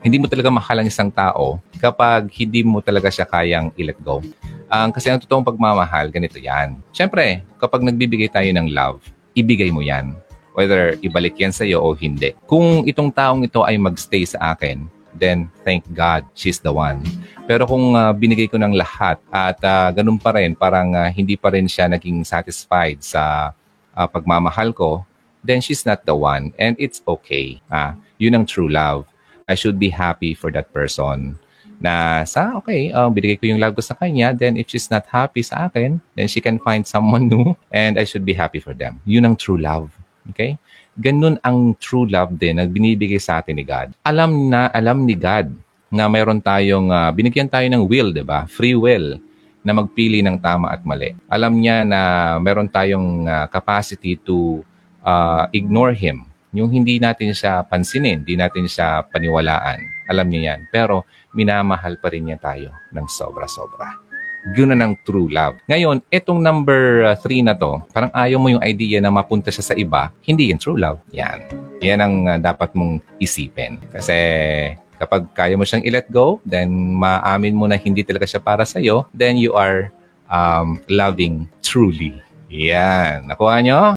hindi mo talaga mahal ang isang tao kapag hindi mo talaga siya kayang i-let go. Ang kasi ang totoong pagmamahal, ganito yan. Siyempre, kapag nagbibigay tayo ng love, ibigay mo yan. Whether ibalik yan sa'yo o hindi. Kung itong taong ito ay magstay sa akin, then thank God, she's the one. Pero kung ah, binigay ko ng lahat at ah, ganun pa rin, parang ah, hindi pa rin siya naging satisfied sa ah, pagmamahal ko, then she's not the one. And it's okay. Ah, yun ang true love. I should be happy for that person. Na sa, okay, um, binigay ko yung love ko sa kanya, then if she's not happy sa akin, then she can find someone new and I should be happy for them. Yun ang true love. Okay? Ganun ang true love din na binibigay sa atin ni God. Alam na, alam ni God na mayroon tayong, ah, binigyan tayo ng will, di ba? Free will na magpili ng tama at mali. Alam niya na meron tayong ah, capacity to ah, ignore Him. Yung hindi natin siya pansinin, hindi natin siya paniwalaan. Alam niya yan. Pero minamahal pa rin niya tayo ng sobra-sobra. Yun na ng true love. Ngayon, itong number 3 na to, parang ayaw mo yung idea na mapunta siya sa iba, hindi yan true love. Yan. Yan ang ah, dapat mong isipin. Kasi kapag kaya mo siyang i-let go, then maamin mo na hindi talaga siya para sa'yo, then you are um, loving truly. Yan. Nakuha nyo?